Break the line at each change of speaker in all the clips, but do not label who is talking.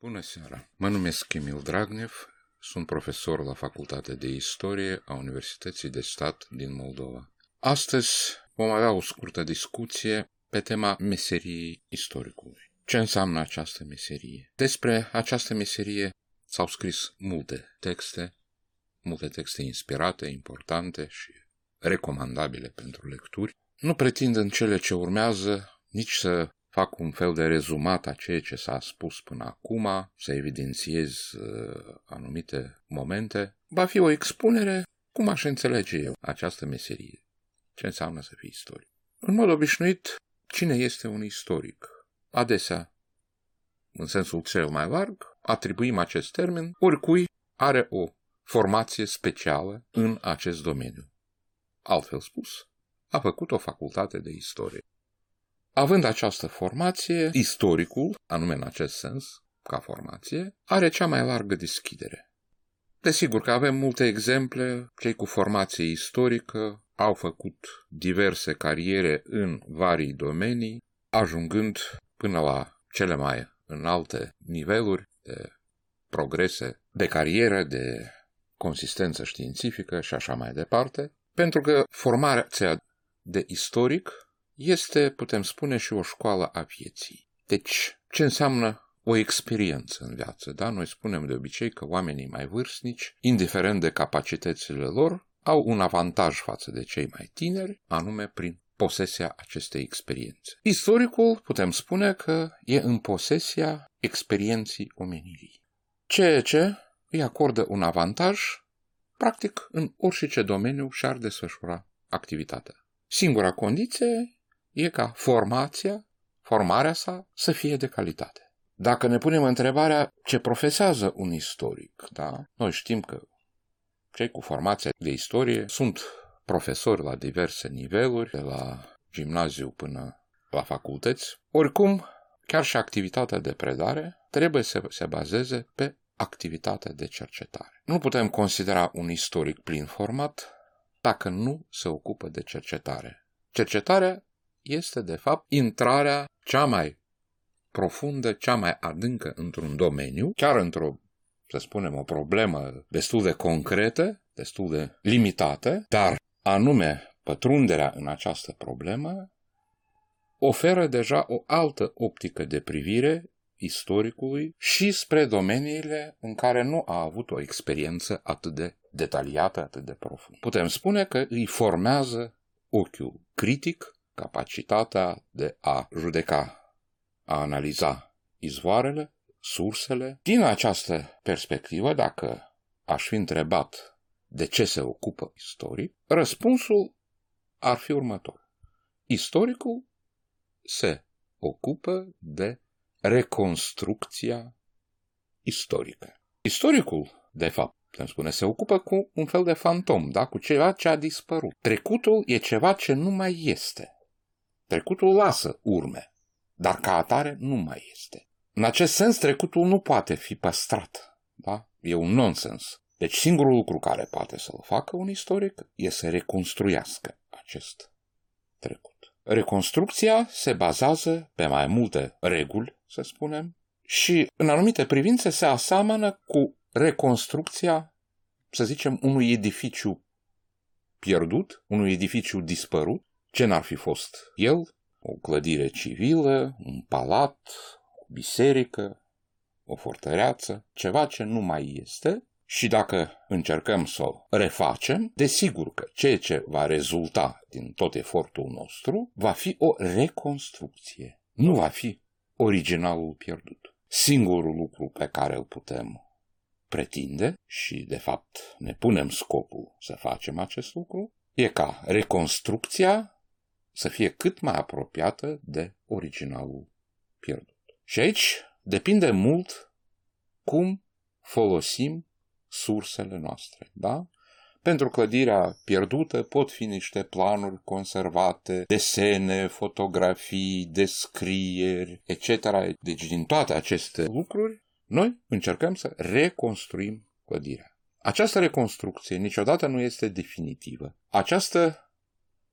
Bună seara! Mă numesc Emil Dragnev, sunt profesor la Facultatea de Istorie a Universității de Stat din Moldova. Astăzi vom avea o scurtă discuție pe tema meseriei istoricului. Ce înseamnă această meserie? Despre această meserie s-au scris multe texte, multe texte inspirate, importante și recomandabile pentru lecturi. Nu pretind în cele ce urmează nici să fac un fel de rezumat a ceea ce s-a spus până acum, să evidențiez uh, anumite momente, va fi o expunere cum aș înțelege eu această meserie. Ce înseamnă să fii istoric? În mod obișnuit, cine este un istoric? Adesea, în sensul cel mai larg, atribuim acest termen oricui are o formație specială în acest domeniu. Altfel spus, a făcut o facultate de istorie. Având această formație, istoricul, anume în acest sens, ca formație, are cea mai largă deschidere. Desigur că avem multe exemple, cei cu formație istorică au făcut diverse cariere în varii domenii, ajungând până la cele mai înalte niveluri de progrese, de carieră, de consistență științifică și așa mai departe, pentru că formația de istoric este, putem spune, și o școală a vieții. Deci, ce înseamnă o experiență în viață, da? Noi spunem de obicei că oamenii mai vârstnici, indiferent de capacitățile lor, au un avantaj față de cei mai tineri, anume prin posesia acestei experiențe. Istoricul, putem spune că e în posesia experienții omenirii. Ceea ce îi acordă un avantaj, practic, în orice domeniu și-ar desfășura activitatea. Singura condiție e ca formația, formarea sa să fie de calitate. Dacă ne punem întrebarea ce profesează un istoric, da? noi știm că cei cu formația de istorie sunt profesori la diverse niveluri, de la gimnaziu până la facultăți. Oricum, chiar și activitatea de predare trebuie să se bazeze pe activitatea de cercetare. Nu putem considera un istoric plin format dacă nu se ocupă de cercetare. Cercetarea este, de fapt, intrarea cea mai profundă, cea mai adâncă într-un domeniu, chiar într-o, să spunem, o problemă destul de concretă, destul de limitată, dar anume pătrunderea în această problemă oferă deja o altă optică de privire istoricului și spre domeniile în care nu a avut o experiență atât de detaliată, atât de profundă. Putem spune că îi formează ochiul critic capacitatea de a judeca, a analiza izvoarele, sursele. Din această perspectivă, dacă aș fi întrebat de ce se ocupă istoric, răspunsul ar fi următor. Istoricul se ocupă de reconstrucția istorică. Istoricul, de fapt, putem spune, se ocupă cu un fel de fantom, da? cu ceva ce a dispărut. Trecutul e ceva ce nu mai este. Trecutul lasă urme, dar ca atare nu mai este. În acest sens, trecutul nu poate fi păstrat. Da? E un nonsens. Deci singurul lucru care poate să-l facă un istoric e să reconstruiască acest trecut. Reconstrucția se bazează pe mai multe reguli, să spunem, și în anumite privințe se aseamănă cu reconstrucția, să zicem, unui edificiu pierdut, unui edificiu dispărut, ce n-ar fi fost el? O clădire civilă, un palat, o biserică, o fortăreață, ceva ce nu mai este și dacă încercăm să o refacem, desigur că ceea ce va rezulta din tot efortul nostru va fi o reconstrucție. Nu va fi originalul pierdut. Singurul lucru pe care îl putem pretinde și, de fapt, ne punem scopul să facem acest lucru, e ca reconstrucția să fie cât mai apropiată de originalul pierdut. Și aici depinde mult cum folosim sursele noastre, da? Pentru clădirea pierdută pot fi niște planuri conservate, desene, fotografii, descrieri, etc. Deci din toate aceste lucruri, noi încercăm să reconstruim clădirea. Această reconstrucție niciodată nu este definitivă. Această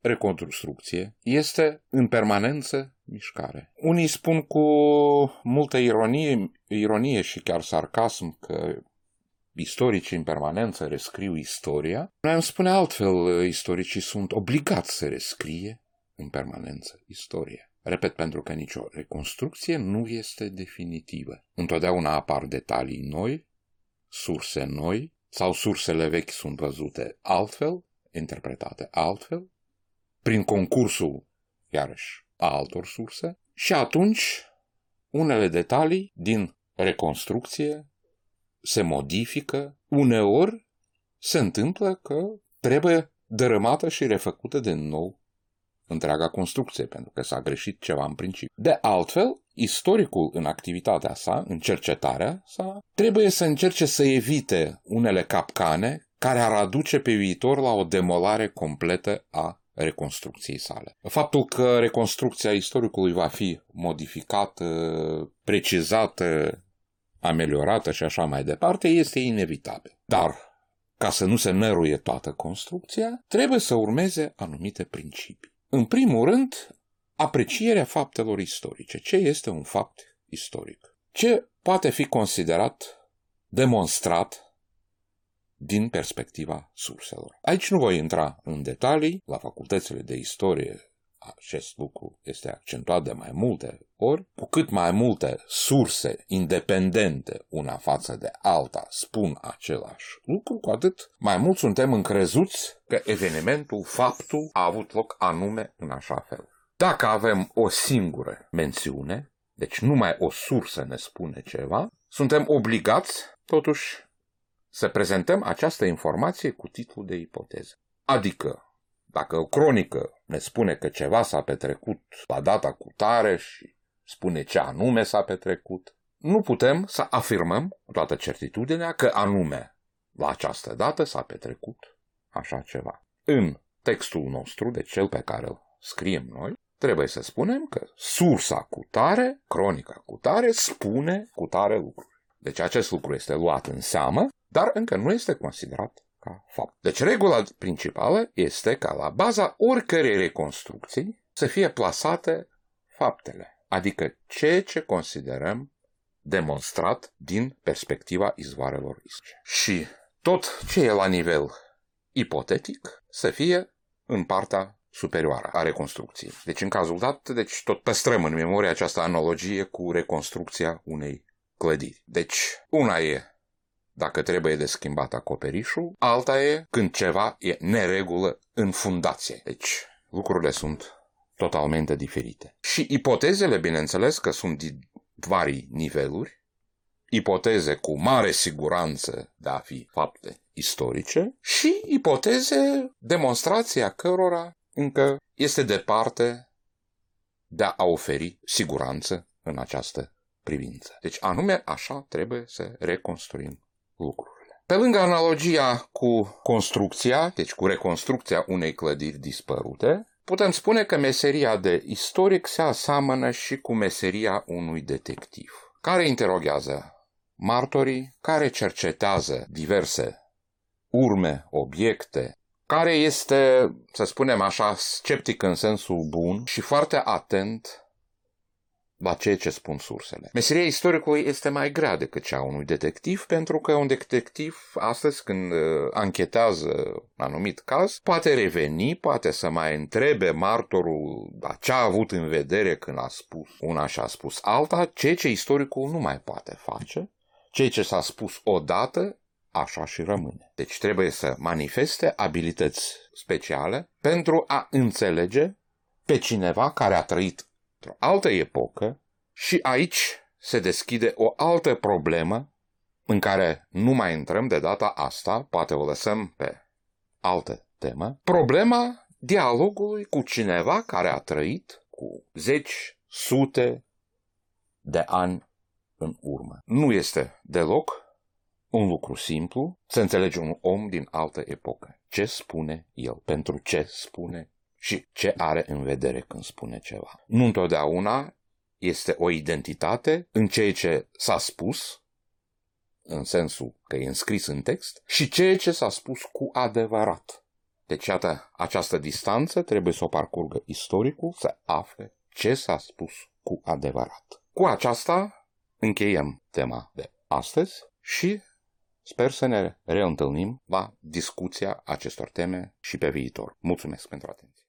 reconstrucție este în permanență mișcare. Unii spun cu multă ironie, ironie și chiar sarcasm că istoricii în permanență rescriu istoria. Noi am spune altfel, istoricii sunt obligați să rescrie în permanență istoria. Repet, pentru că nicio reconstrucție nu este definitivă. Întotdeauna apar detalii noi, surse noi, sau sursele vechi sunt văzute altfel, interpretate altfel, prin concursul, iarăși, a altor surse, și atunci unele detalii din reconstrucție se modifică, uneori se întâmplă că trebuie dărâmată și refăcută de nou întreaga construcție, pentru că s-a greșit ceva în principiu. De altfel, istoricul în activitatea sa, în cercetarea sa, trebuie să încerce să evite unele capcane care ar aduce pe viitor la o demolare completă a reconstrucției sale. Faptul că reconstrucția istoricului va fi modificată, precizată, ameliorată și așa mai departe, este inevitabil. Dar, ca să nu se năruie toată construcția, trebuie să urmeze anumite principii. În primul rând, aprecierea faptelor istorice. Ce este un fapt istoric? Ce poate fi considerat, demonstrat din perspectiva surselor. Aici nu voi intra în detalii, la facultățile de istorie acest lucru este accentuat de mai multe ori, cu cât mai multe surse independente una față de alta spun același lucru, cu atât mai mult suntem încrezuți că evenimentul, faptul a avut loc anume în așa fel. Dacă avem o singură mențiune, deci numai o sursă ne spune ceva, suntem obligați, totuși, să prezentăm această informație cu titlul de ipoteză. Adică, dacă o cronică ne spune că ceva s-a petrecut la data cu tare și spune ce anume s-a petrecut, nu putem să afirmăm cu toată certitudinea că anume la această dată s-a petrecut așa ceva. În textul nostru, de cel pe care îl scriem noi, trebuie să spunem că sursa cu tare, cronica cu tare, spune cu tare lucruri. Deci acest lucru este luat în seamă, dar încă nu este considerat ca fapt. Deci regula principală este ca la baza oricărei reconstrucții să fie plasate faptele, adică ceea ce considerăm demonstrat din perspectiva izvoarelor istorice. Și tot ce e la nivel ipotetic să fie în partea superioară a reconstrucției. Deci în cazul dat, deci tot păstrăm în memorie această analogie cu reconstrucția unei clădiri. Deci una e dacă trebuie de schimbat acoperișul, alta e când ceva e neregulă în fundație. Deci lucrurile sunt totalmente diferite. Și ipotezele, bineînțeles, că sunt din vari niveluri, ipoteze cu mare siguranță de a fi fapte istorice și ipoteze, demonstrația cărora încă este departe de a oferi siguranță în această privință. Deci anume așa trebuie să reconstruim lucrurile. Pe lângă analogia cu construcția, deci cu reconstrucția unei clădiri dispărute, putem spune că meseria de istoric se aseamănă și cu meseria unui detectiv, care interoghează martorii, care cercetează diverse urme, obiecte, care este, să spunem așa, sceptic în sensul bun și foarte atent la ceea ce spun sursele. Meseria istoricului este mai grea decât cea a unui detectiv, pentru că un detectiv, astăzi, când uh, anchetează un anumit caz, poate reveni, poate să mai întrebe martorul la ce a avut în vedere când a spus una și a spus alta, ceea ce istoricul nu mai poate face. Ceea ce s-a spus odată, așa și rămâne. Deci trebuie să manifeste abilități speciale pentru a înțelege pe cineva care a trăit într-o altă epocă și aici se deschide o altă problemă în care nu mai intrăm de data asta, poate o lăsăm pe altă temă, problema dialogului cu cineva care a trăit cu zeci, sute de ani în urmă. Nu este deloc un lucru simplu să înțelegi un om din altă epocă. Ce spune el? Pentru ce spune și ce are în vedere când spune ceva. Nu întotdeauna este o identitate în ceea ce s-a spus, în sensul că e înscris în text, și ceea ce s-a spus cu adevărat. Deci, iată, această distanță trebuie să o parcurgă istoricul, să afle ce s-a spus cu adevărat. Cu aceasta încheiem tema de astăzi și sper să ne reîntâlnim la discuția acestor teme și pe viitor. Mulțumesc pentru atenție!